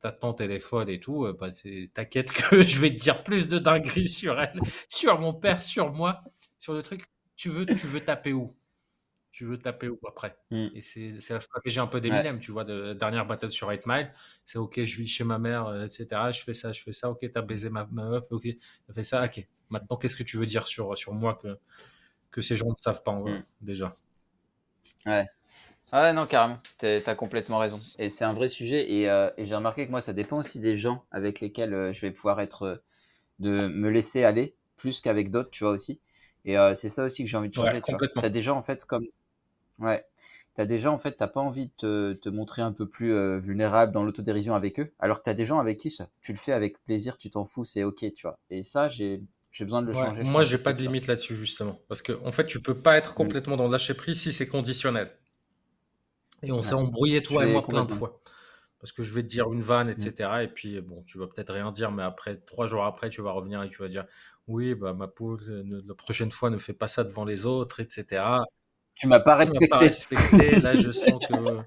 ta tante elle est folle et tout, euh, bah, t'inquiète que je vais te dire plus de dingueries sur elle, sur mon père, sur moi, sur le truc. Tu veux, tu veux taper où? Tu veux taper où après? Mm. Et c'est la stratégie un peu d'Eminem, tu vois, de dernière battle sur 8 Mile. C'est ok, je vis chez ma mère, euh, etc. Je fais ça, je fais ça. Ok, t'as baisé ma, meuf, ok, t'as fait ça. Ok, maintenant qu'est-ce que tu veux dire sur, sur moi que, que ces gens ne savent pas mm. déjà? Ouais. Ah non, carrément, tu as complètement raison. Et c'est un vrai sujet. Et, euh, et j'ai remarqué que moi, ça dépend aussi des gens avec lesquels euh, je vais pouvoir être, euh, de me laisser aller, plus qu'avec d'autres, tu vois aussi. Et c'est ça aussi que j'ai envie de changer. tu as des gens, en fait, comme. Ouais. Tu as des gens, en fait, tu pas envie de te, te, montrer un peu plus vulnérable dans l'autodérision avec eux. Alors que tu as des gens avec qui ça, tu le fais avec plaisir, tu t'en fous, c'est OK, tu vois. Et ça, j'ai. J'ai besoin de le changer. Moi, j'ai pas de limite là-dessus, justement. Parce que, en fait, tu peux pas être mmh. complètement dans le lâcher prise si c'est conditionnel. Et on s'est embrouillé, toi et moi, plein de fois. Parce que je vais te dire une vanne, etc. Mmh. Et puis, bon, tu vas peut-être rien dire, mais après, trois jours après, tu vas revenir et tu vas dire Oui, bah, ma poule, la prochaine fois, ne fais pas ça devant les autres, etc. Tu m'as pas respecté. Pas respecté. Là, je sens que,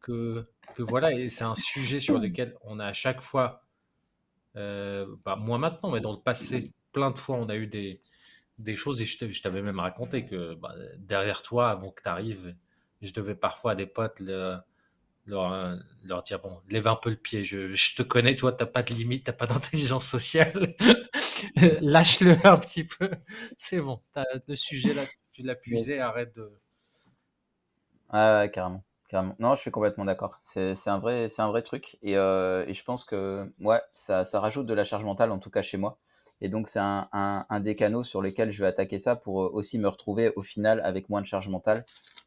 que, que voilà, et c'est un sujet sur lequel on a à chaque fois, euh, bah, moi maintenant, mais dans le passé, plein de fois, on a eu des, des choses, et je t'avais même raconté que bah, derrière toi, avant que tu arrives, je devais parfois à des potes leur, leur, dire bon, lève un peu le pied, je, je te connais, toi, t'as pas de limite, t'as pas d'intelligence sociale, lâche-le un petit peu, c'est bon, as, le sujet là, tu l'as puisé, arrête de. Ah ouais, carrément. Carrément. Non, je suis complètement d'accord. C'est un, vrai, un vrai truc. Et, euh, et, je pense que ouais, ça, ça rajoute de la charge mentale, en tout cas chez moi. Et donc, c'est un, un, un, des canaux sur lesquels je vais attaquer ça pour aussi me retrouver au final avec moins de charge mentale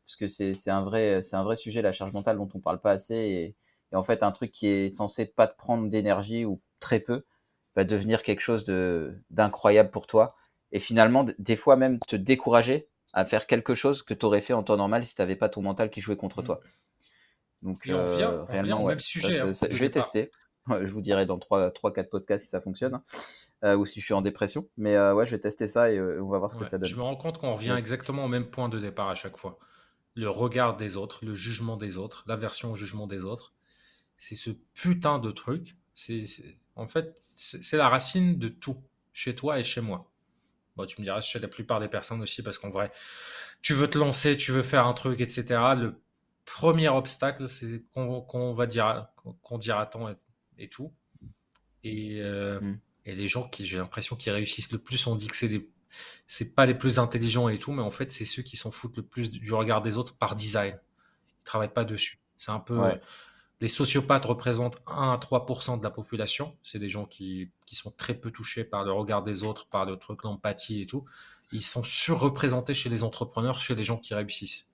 parce que c'est un vrai c'est un vrai sujet la charge mentale dont on parle pas assez et, en fait un truc qui est censé pas te prendre d'énergie ou très peu va devenir quelque chose d'incroyable pour toi et finalement des fois même te décourager à faire quelque chose que tu aurais fait en temps normal si tu n'avais pas ton mental qui jouait contre toi. Donc euh, réellement ouais, sujet, hein, je vais tester. je vous dirai dans 3 3 4 podcasts si ça fonctionne hein, euh, ou si je suis en dépression mais euh, ouais, je vais tester ça et on va voir ce que ça donne. Je me rends compte qu'on revient exactement au même point de départ à chaque fois le regard des autres, le jugement des autres, l'aversion au jugement des autres. C'est ce putain de truc. C'est, en fait, c'est la racine de tout, chez toi et chez moi. Bon, tu me diras, chez la plupart des personnes aussi, parce qu'en vrai, tu veux te lancer, tu veux faire un truc, etc. Le premier obstacle, c'est qu'on va dire, qu'on dira tant et, tout. Et, euh, mm. et les gens qui, j'ai l'impression, qui réussissent le plus, on dit que c'est les c'est pas les plus intelligents et tout, mais en fait, c'est ceux qui s'en foutent le plus du regard des autres par design. Ils travaillent pas dessus. C'est un peu. Les sociopathes représentent 1 à 3% de la population. C'est des gens qui, qui, sont très peu touchés par le regard des autres, par le truc, l'empathie et tout. Ils sont surreprésentés chez les entrepreneurs, chez les gens qui réussissent.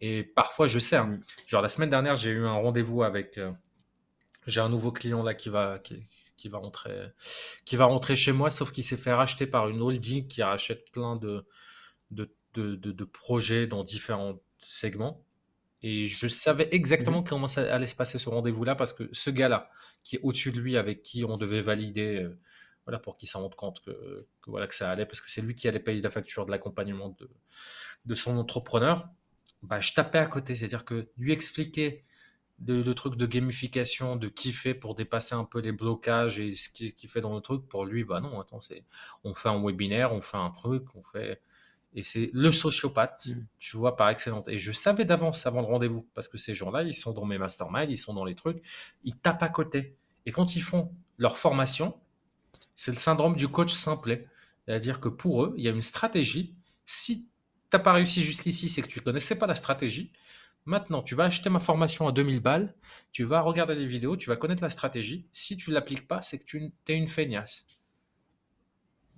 Et parfois, je sais, hein, mm. genre la semaine dernière, j'ai eu un rendez-vous avec. Euh, j'ai un nouveau client là qui va, qui, qui, va rentrer, qui va rentrer chez moi, sauf qu'il s'est fait racheter par une holding qui rachète plein de, de, de, de projets dans différents segments. Et je savais exactement mmh comment ça allait se passer ce rendez-vous-là parce que ce gars-là, qui est au-dessus de lui, avec qui on devait valider, euh, voilà, pour qu'il s'en rende compte que, voilà, que ça allait, parce que c'est lui qui allait payer la facture de l'accompagnement de, de son entrepreneur, bah, je tapais à côté. C'est-à-dire que lui expliquer le truc de gamification, de kiffer pour dépasser un peu les blocages et ce qu'il fait dans le truc, pour lui, bah non, attends, c'est, on fait un webinaire, on fait un truc, on fait et c'est le sociopathe, mm. tu vois, par excellence. Et je savais d'avance avant le rendez-vous, parce que ces gens-là, ils sont dans mes masterminds, ils sont dans les trucs, ils tapent à côté. Et quand ils font leur formation, c'est le syndrome du coach simplet. C'est-à-dire que pour eux, il y a une stratégie. Si tu n'as pas réussi jusqu'ici, c'est que tu ne connaissais pas la stratégie. Maintenant, tu vas acheter ma formation à 2000 balles, tu vas regarder les vidéos, tu vas connaître la stratégie. Si tu ne l'appliques pas, c'est que tu es une feignasse.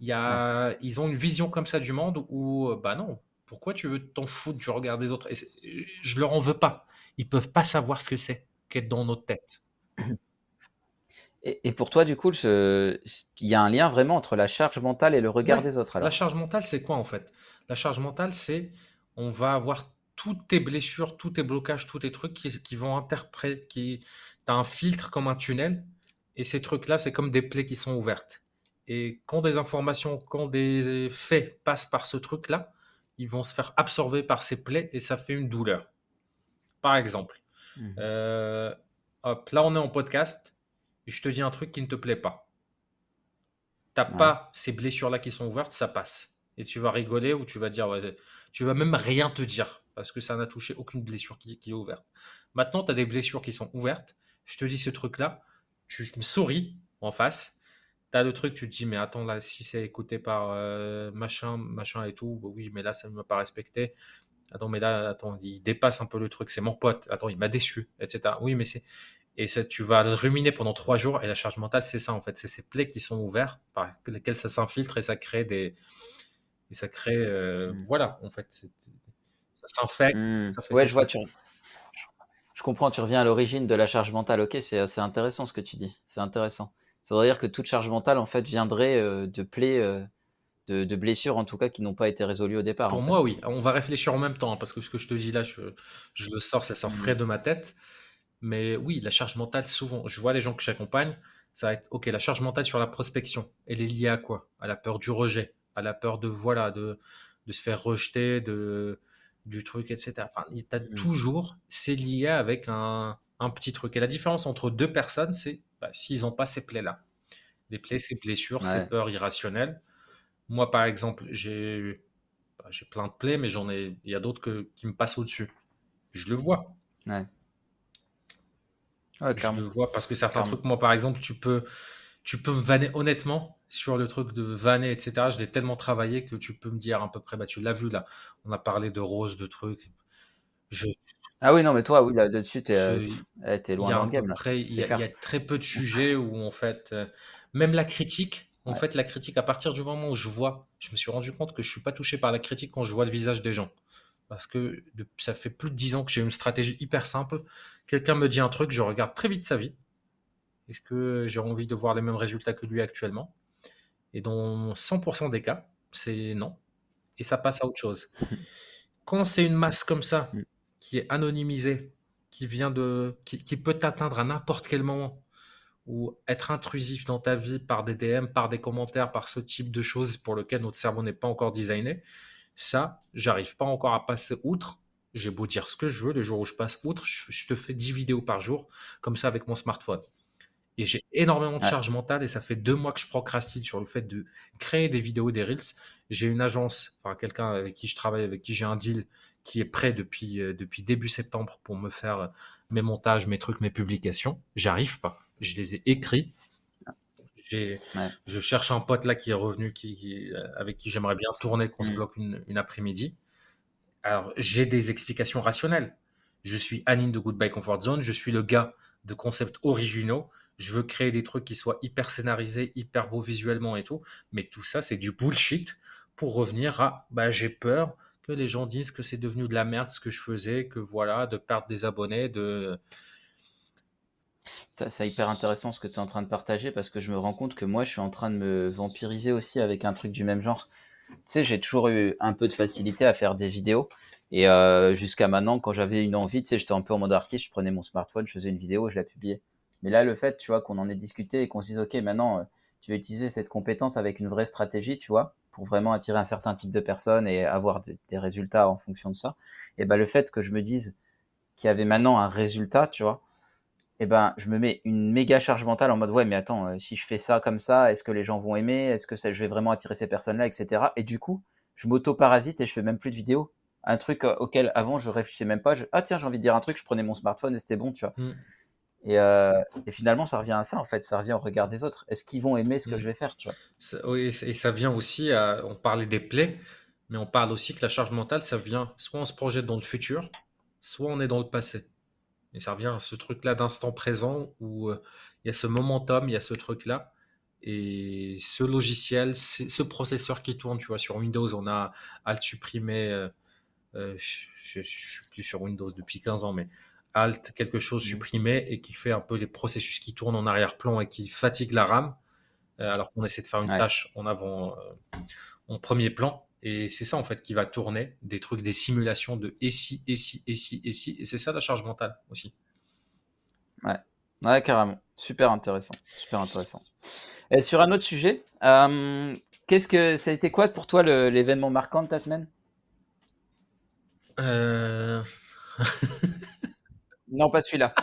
Il y a, Ils ont une vision comme ça du monde où, bah non, pourquoi tu veux t'en foutre du regard des autres? Et Je leur en veux pas. Ils peuvent pas savoir ce que c'est qu'être dans notre tête. Et, pour toi, du coup, il y a un lien vraiment entre la charge mentale et le regard des autres. La charge mentale, c'est quoi en fait? La charge mentale, c'est on va avoir toutes tes blessures, tous tes blocages, tous tes trucs qui, qui vont interpréter. Qui... Tu as un filtre comme un tunnel, et ces trucs-là, c'est comme des plaies qui sont ouvertes. Et quand des informations, quand des faits passent par ce truc-là, ils vont se faire absorber par ces plaies et ça fait une douleur. Par exemple, mmh. euh, hop, là on est en podcast et je te dis un truc qui ne te plaît pas. T'as pas ces blessures-là qui sont ouvertes, ça passe. Et tu vas rigoler ou tu vas dire, tu vas même rien te dire parce que ça n'a touché aucune blessure qui, qui est ouverte. Maintenant, tu as des blessures qui sont ouvertes. Je te dis ce truc-là, tu me souris en face T'as le truc, tu te dis, mais attends, là, si c'est écouté par euh, machin, machin et tout, bah oui, mais là, ça ne m'a pas respecté. Attends, mais là, attends, il dépasse un peu le truc, c'est mon pote. Attends, il m'a déçu, etc. Oui, mais c'est. Et ça, tu vas le ruminer pendant trois jours, et la charge mentale, c'est ça, en fait. C'est ces plaies qui sont ouvertes, par lesquelles ça s'infiltre, et ça crée des. Et ça crée. Euh, mmh. Voilà, en fait. Ça s'infecte. Mmh. Ouais, je vois, tu. Je comprends, tu reviens à l'origine de la charge mentale. Ok, c'est intéressant ce que tu dis. C'est intéressant. Ça veut dire que toute charge mentale, en fait, viendrait euh, de plaies, euh, de, blessures, en tout cas, qui n'ont pas été résolues au départ. Pour moi, oui. On va réfléchir en même temps, hein, parce que ce que je te dis là, je, le sors, ça sort frais mmh. de ma tête. Mais oui, la charge mentale, souvent, je vois les gens que j'accompagne, ça va être, OK, la charge mentale sur la prospection, elle est liée à quoi? À la peur du rejet, à la peur de, voilà, de, de se faire rejeter, de, du truc, etc. Enfin, tu as mmh. toujours, c'est lié avec un, un petit truc. Et la différence entre deux personnes, c'est bah, s'ils n'ont pas ces plaies-là. Les plaies, ces blessures, ces peurs irrationnelles. Moi, par exemple, j'ai bah, j'ai plein de plaies, mais j'en ai, il y a d'autres qui me passent au-dessus. Je le vois. Ouais. je le vois parce que certains trucs, moi, par exemple, tu peux, tu peux me vanner honnêtement sur le truc de vanner, etc. Je l'ai tellement travaillé que tu peux me dire à peu près, bah, tu l'as vu là. On a parlé de rose, de trucs. Je, ah oui, non, mais toi, oui, là-dessus, tu es, euh, loin dans le game. Il y, a très peu de sujets où, en fait, euh, même la critique, en fait, la critique, à partir du moment où je vois, je me suis rendu compte que je suis pas touché par la critique quand je vois le visage des gens. Parce que ça fait plus de 10 ans que j'ai une stratégie hyper simple. Quelqu'un me dit un truc, je regarde très vite sa vie. Est-ce que j'ai envie de voir les mêmes résultats que lui actuellement? Et dans 100% des cas, c'est non. Et ça passe à autre chose. Quand c'est une masse comme ça, mm qui est anonymisé, qui vient de, qui, peut t'atteindre à n'importe quel moment, ou être intrusif dans ta vie par des DM, par des commentaires, par ce type de choses pour lequel notre cerveau n'est pas encore designé, ça, j'arrive pas encore à passer outre. J'ai beau dire ce que je veux, le jour où je passe outre, je, te fais 10 vidéos par jour, comme ça avec mon smartphone. Et j'ai énormément de charge mentale et ça fait deux mois que je procrastine sur le fait de créer des vidéos, des reels. J'ai une agence, enfin quelqu'un avec qui je travaille, avec qui j'ai un deal qui est prêt depuis, euh, depuis début septembre pour me faire mes montages, mes trucs, mes publications. J'arrive pas. Je les ai écrits. Je cherche un pote là qui est revenu, qui, euh, avec qui j'aimerais bien tourner, qu'on se mmh. bloque une, après-midi. Alors, j'ai des explications rationnelles. Je suis Anine de Goodbye Comfort Zone. Je suis le gars de concepts originaux. Je veux créer des trucs qui soient hyper scénarisés, hyper beaux visuellement et tout. Mais tout ça, c'est du bullshit pour revenir à bah, j'ai peur que les gens disent que c'est devenu de la merde ce que je faisais, que voilà, de perdre des abonnés, de. C'est hyper intéressant ce que tu es en train de partager parce que je me rends compte que moi je suis en train de me vampiriser aussi avec un truc du même genre. Tu sais, j'ai toujours eu un peu de facilité à faire des vidéos et euh, jusqu'à maintenant, quand j'avais une envie, tu sais, j'étais un peu en mode artiste, je prenais mon smartphone, je faisais une vidéo, je la publiais. Mais là, le fait, tu qu'on en ait discuté et qu'on se dise, ok, maintenant, euh, tu vas utiliser cette compétence avec une vraie stratégie, tu vois, pour vraiment attirer un certain type de personnes et avoir des, résultats en fonction de ça. Et ben, le fait que je me dise qu'il y avait maintenant un résultat, tu vois, et ben, je me mets une méga charge mentale en mode, ouais, mais attends, euh, si je fais ça comme ça, est-ce que les gens vont aimer? Est-ce que je vais vraiment attirer ces personnes-là, etc. Et du coup, je m'auto-parasite et je fais même plus de vidéos un truc euh, auquel avant je réfléchissais même pas. ah tiens, j'ai envie de dire un truc, je prenais mon smartphone et c'était bon, tu vois. Mm. Euh, et, finalement, ça revient à ça en fait, ça revient au regard des autres. Est-ce qu'ils vont aimer ce que mm. je vais faire, tu vois? Oui, et ça vient aussi à. On parlait des plaies, mais on parle aussi que la charge mentale, ça vient soit on se projette dans le futur, soit on est dans le passé. Et ça revient à ce truc-là d'instant présent où euh, il y a ce momentum, il y a ce truc-là. Et ce logiciel, ce processeur qui tourne, tu vois, sur Windows, on a Alt supprimé euh, je, suis plus sur Windows depuis 15 ans, mais Alt, quelque chose mmh. supprimé et qui fait un peu les processus qui tournent en arrière-plan et qui fatigue la RAM, euh, alors qu'on essaie de faire une tâche en avant, euh, en premier plan. Et c'est ça, en fait, qui va tourner des trucs, des simulations de et si, et si, et si, et si. Et c'est ça la charge mentale aussi. Ouais, ouais carrément. Super intéressant. Super intéressant. Et sur un autre sujet, qu'est-ce que ça a été quoi pour toi l'événement marquant de ta semaine? Euh. Non, pas celui-là.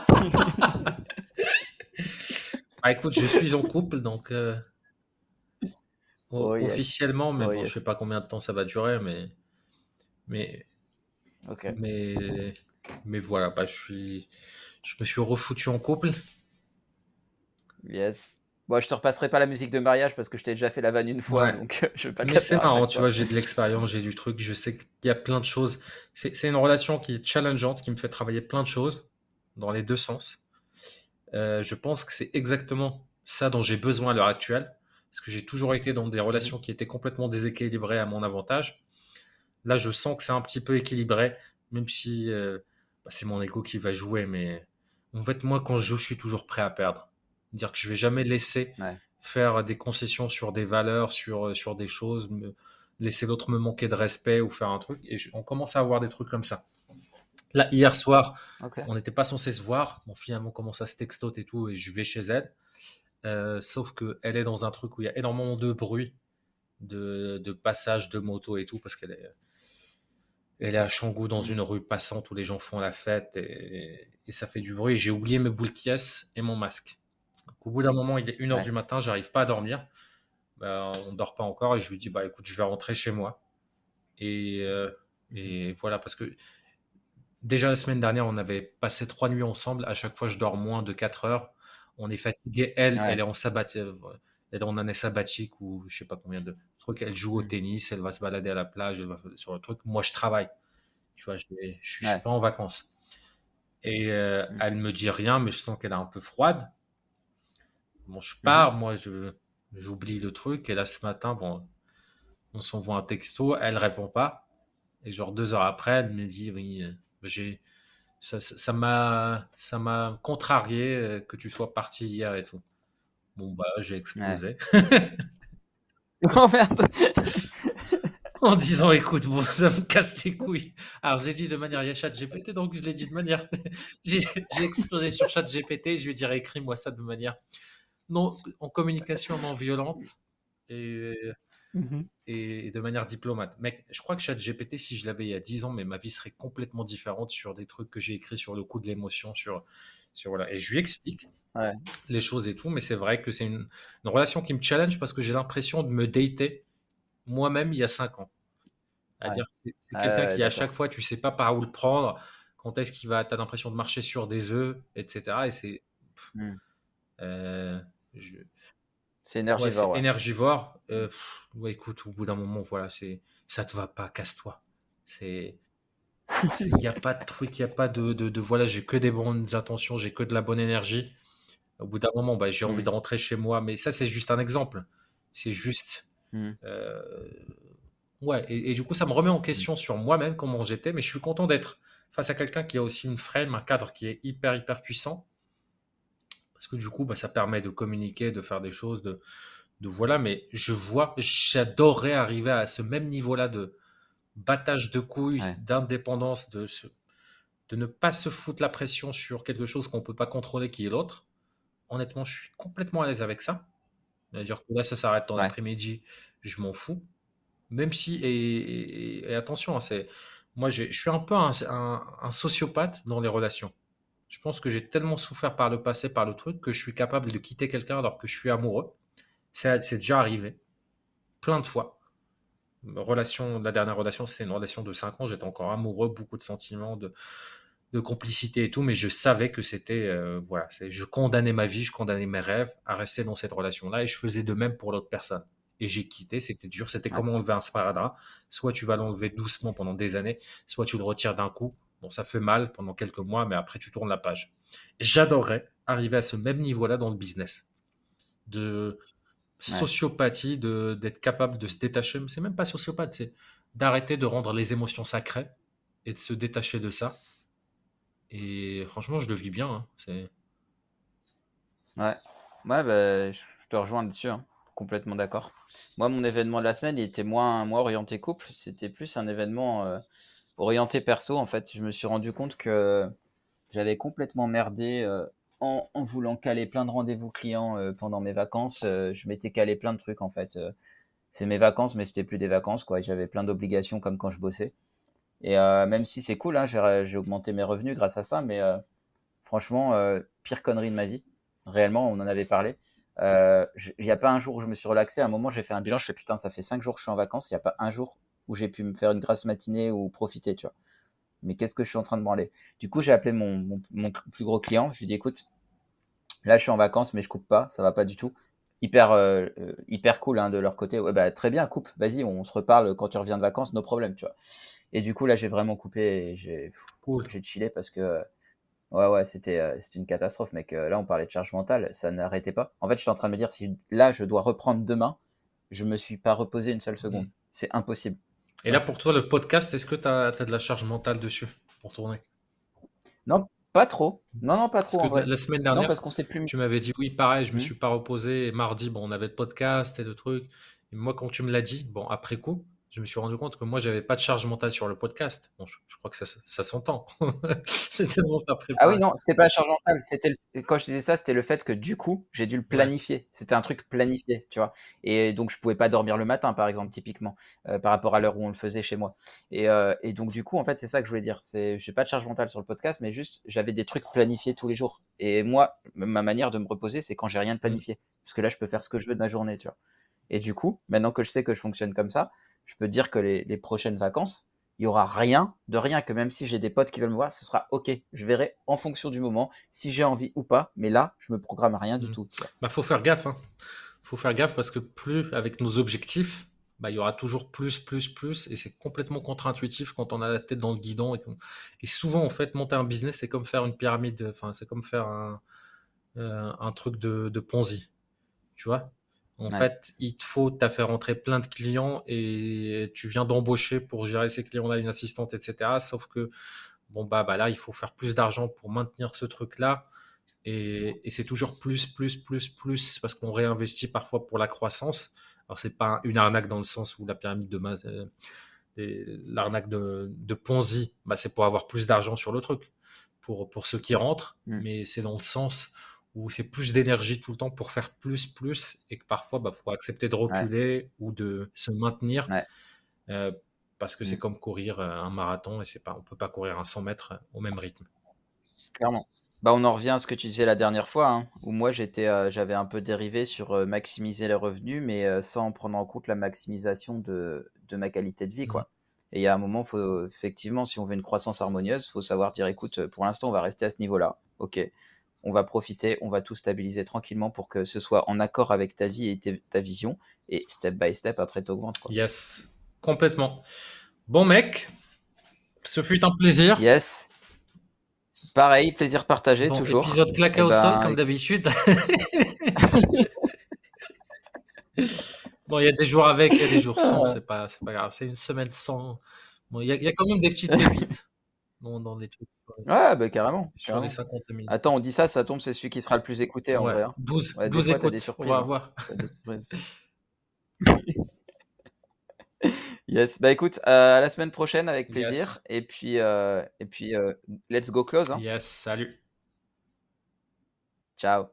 Bah, écoute, je suis en couple, donc euh, oh, officiellement, mais oh, bon, je sais pas combien de temps ça va durer, mais mais mais mais voilà, bah, je suis je me suis refoutu en couple. Yes. Bon, je te repasserai pas la musique de mariage parce que je t'ai déjà fait la vanne une fois, donc je vais pas Mais c'est marrant, tu vois, j'ai de l'expérience, j'ai du truc, je sais qu'il y a plein de choses. C'est une relation qui est challengeante, qui me fait travailler plein de choses dans les deux sens. Euh, je pense que c'est exactement ça dont j'ai besoin à l'heure actuelle, parce que j'ai toujours été dans des relations qui étaient complètement déséquilibrées à mon avantage. Là, je sens que c'est un petit peu équilibré, même si euh, bah, c'est mon ego qui va jouer, mais en fait, moi, quand je joue, je suis toujours prêt à perdre. Dire que je vais jamais laisser faire des concessions sur des valeurs, sur, euh, sur des choses, me, laisser l'autre me manquer de respect ou faire un truc. Et on commence à avoir des trucs comme ça. Là, hier soir, on n'était pas censé se voir. Bon, finalement, on commence à se textoter et tout, et je vais chez elle. Euh, sauf qu'elle est dans un truc où il y a énormément de bruit, de, de passage de moto et tout, parce qu'elle est, elle est à Changou dans une rue passante où les gens font la fête et, et ça fait du bruit. J'ai oublié mes boules de et mon masque. Au bout d'un moment, il est 1h du matin, j'arrive pas à dormir. Bah, on ne dort pas encore et je lui dis bah écoute, je vais rentrer chez moi. Et, euh, et voilà, parce que déjà la semaine dernière, on avait passé trois nuits ensemble. À chaque fois, je dors moins de 4 heures. On est fatigué. Elle, elle est en sabbatique, elle est en année sabbatique ou je sais pas combien de trucs. Elle joue au mmh. tennis, elle va se balader à la plage, elle va sur le truc. Moi, je travaille. Tu vois, je ne suis pas en vacances. Et euh, mmh. elle me dit rien, mais je sens qu'elle est un peu froide. Bon, je pars, moi, je, j'oublie le truc. Et là, ce matin, bon, on s'envoie un texto, elle répond pas. Et genre deux heures après, elle me dit, oui, euh, j'ai, ça, m'a, ça m'a contrarié euh, que tu sois parti hier et tout. Bon, bah, j'ai explosé. oh merde! en disant écoute, bon, ça me casse les couilles. Alors j'ai dit de manière, il y a chat GPT, donc je l'ai dit de manière, j'ai, explosé sur chat GPT, je lui ai dit écris-moi ça de manière non, en communication non violente mmh et, et, de manière diplomate. Mec, je crois que ChatGPT, si je l'avais il y a 10 ans, mais ma vie serait complètement différente sur des trucs que j'ai écrits sur le coup de l'émotion, sur, sur voilà. Et je lui explique les choses et tout, mais c'est vrai que c'est une, relation qui me challenge parce que j'ai l'impression de me dater moi-même il y a 5 ans. C'est-à-dire c'est quelqu'un qui à chaque fois, tu sais pas par où le prendre, quand est-ce qu'il va, tu as l'impression de marcher sur des œufs, etc. Et c'est. Mmh. Euh, c'est énergivore. énergivore. Euh, écoute, au bout d'un moment, voilà, c'est ça te va pas, casse-toi. C'est Il n'y a pas de truc, il n'y a pas de, de, de voilà, j'ai que des bonnes intentions, j'ai que de la bonne énergie. Au bout d'un moment, bah, j'ai envie Mmh. de rentrer chez moi, mais ça, c'est juste un exemple. C'est juste. Mmh. euh, ouais, et, et du coup, ça me remet en Mmh. question sur moi-même, comment j'étais, mais je suis content d'être face à quelqu'un qui a aussi une frame, un cadre qui est hyper, hyper puissant. Parce que du coup, bah, ça permet de communiquer, de faire des choses, de, de voilà, mais je vois, j'adorerais arriver à ce même niveau-là de battage de couilles, Ouais. d'indépendance, de, se- de ne pas se foutre la pression sur quelque chose qu'on ne peut pas contrôler qui est l'autre. Honnêtement, je suis complètement à l'aise avec ça. C'est-à-dire que là, ça s'arrête dans Ouais. l'après-midi, je m'en fous. Même si, et, et- et attention, hein, c'est, moi, je suis un peu un, un- un sociopathe dans les relations. Je pense que j'ai tellement souffert par le passé, par le truc, que je suis capable de quitter quelqu'un alors que je suis amoureux. C'est déjà arrivé, plein de fois. Relation, la dernière relation, c'était une relation de 5 ans. J'étais encore amoureux, beaucoup de sentiments, de, de complicité et tout, mais je savais que c'était, euh, voilà, c'est, je condamnais ma vie, je condamnais mes rêves à rester dans cette relation-là et je faisais de même pour l'autre personne. Et j'ai quitté, c'était dur, c'était comme enlever un sparadrap. Soit tu vas l'enlever doucement pendant des années, soit tu le retires d'un coup. Bon, ça fait mal pendant quelques mois, mais après tu tournes la page. J'adorerais arriver à ce même niveau-là dans le business. De sociopathie, de, d'être capable de se détacher. C'est même pas sociopathe, c'est d'arrêter de rendre les émotions sacrées et de se détacher de ça. Et franchement, je le vis bien. hein. C'est... Ouais. Ouais, bah, je je te rejoins là-dessus, hein. Complètement d'accord. Moi, mon événement de la semaine, il était moins, moins orienté couple. C'était plus un événement euh, orienté perso, en fait. Je me suis rendu compte que j'avais complètement merdé euh, en, voulant caler plein de rendez-vous clients euh, pendant mes vacances. Euh, je m'étais calé plein de trucs, en fait. C'est mes vacances, mais c'était plus des vacances, quoi. J'avais plein d'obligations comme quand je bossais. Et même si c'est cool, hein, j'ai augmenté mes revenus grâce à ça, mais franchement, pire connerie de ma vie. Réellement, on en avait parlé. Il n'y a pas un jour où je me suis relaxé. À un moment, j'ai fait un bilan. Je fais putain, ça fait cinq jours que je suis en vacances. Il n'y a pas un jour où j'ai pu me faire une grasse matinée ou profiter, tu vois. Mais qu'est-ce que je suis en train de branler? Du coup, j'ai appelé mon, mon, mon plus gros client. Je lui ai dit écoute, là, je suis en vacances, mais je coupe pas. Ça va pas du tout. Hyper, euh, euh, hyper cool hein, de leur côté. Ouais, bah, très bien, coupe. Vas-y, on se reparle quand tu reviens de vacances, no problème, tu vois. Et du coup, là, j'ai vraiment coupé. J'ai Cool. chillé parce que ouais ouais c'était euh, une catastrophe mec Euh, là on parlait de charge mentale ça n'arrêtait pas en fait j'étais en train de me dire si là je dois reprendre demain je me suis pas reposé une seule seconde Mm. c'est impossible Et là, pour toi, le podcast, est-ce que tu as, de la charge mentale dessus pour tourner? Non pas trop. Non non pas Parce trop en que la, vrai. la semaine non dernière, parce qu'on s'est plus. tu m'avais dit oui, pareil, je me Hmm suis pas reposé. Et mardi, bon, on avait le podcast et le truc. Et moi, quand tu me l'as dit, bon, après coup, je me suis rendu compte que moi, j'avais pas de charge mentale sur le podcast. Bon, je, je crois que ça, ça s'entend. C'est tellement pas ah oui préparé. non c'est pas la charge mentale c'était le- quand je disais ça c'était le fait que du coup j'ai dû le Ouais. planifier c'était un truc planifié tu vois et donc je pouvais pas dormir le matin par exemple typiquement euh, par rapport à l'heure où on le faisait chez moi et, euh, et donc du coup en fait c'est ça que je voulais dire c'est j'ai pas de charge mentale sur le podcast mais juste j'avais des trucs planifiés tous les jours et moi ma manière de me reposer c'est quand j'ai rien de Mm. planifié parce que là je peux faire ce que je veux de ma journée tu vois et du coup maintenant que je sais que je fonctionne comme ça je peux te dire que les, les prochaines vacances il y aura rien de rien que même si j'ai des potes qui veulent me voir ce sera ok je verrai en fonction du moment si j'ai envie ou pas mais là je me programme rien du Mm. tout. Bah, faut faire gaffe. Hein. Faut faire gaffe parce que plus avec nos objectifs, bah, il y aura toujours plus, plus, plus. Et c'est complètement contre-intuitif quand on a la tête dans le guidon. Et, souvent, en fait, monter un business, c'est comme faire une pyramide. Enfin, c'est comme faire un, euh, un truc de, de Ponzi. Tu vois? En Ouais. fait, il te faut, t'as fait rentrer plein de clients et tu viens d'embaucher pour gérer ces clients-là une assistante, etc. Sauf que, bon, bah, bah là, il faut faire plus d'argent pour maintenir ce truc-là. Et, et c'est toujours plus, plus, plus, plus, parce qu'on réinvestit parfois pour la croissance. Alors, c'est pas une arnaque dans le sens où la pyramide de Mas- euh, l'arnaque de, de Ponzi, bah, c'est pour avoir plus d'argent sur le truc, pour, pour ceux qui rentrent, Mm. mais c'est dans le sens où c'est plus d'énergie tout le temps pour faire plus, plus, et que parfois, bah, faut accepter de Ouais. reculer ou de se maintenir, Ouais. euh, parce que c'est Mm. comme courir euh, un marathon, et c'est pas, on peut pas courir un 100 mètres euh, au même rythme. Clairement. Bah, on en revient à ce que tu disais la dernière fois, hein, où moi j'étais, euh, j'avais un peu dérivé sur euh, maximiser les revenus, mais euh, sans prendre en compte la maximisation de, de ma qualité de vie, Mhm. quoi. Et il y a un moment, faut, effectivement, si on veut une croissance harmonieuse, faut savoir dire, écoute, pour l'instant, on va rester à ce niveau-là. Ok, on va profiter, on va tout stabiliser tranquillement pour que ce soit en accord avec ta vie et ta vision, et step by step, après, t'augmentes. Yes, complètement. Bon mec, Ce fut un plaisir. Yes. Pareil, plaisir partagé toujours. épisode claqué Et au sol, ben, comme d'habitude. bon, il y a des jours avec, il y a des jours sans, c'est pas, pas grave. C'est une semaine sans. Bon, il y, y a quand même des petites pépites dans, dans les trucs. Ouais, bah carrément. Sur carrément. les 50 minutes. Attends, on dit ça, ça tombe, c'est celui qui sera le plus écouté en Ouais, vrai. hein. 12, Ouais, des 12 fois, t'as écoutes, des on surprises, va hein. voir. Des yes, bah écoute, euh, à la semaine prochaine avec plaisir. Yes. Et puis, euh, et puis euh, let's go close. hein. Yes, salut. Ciao.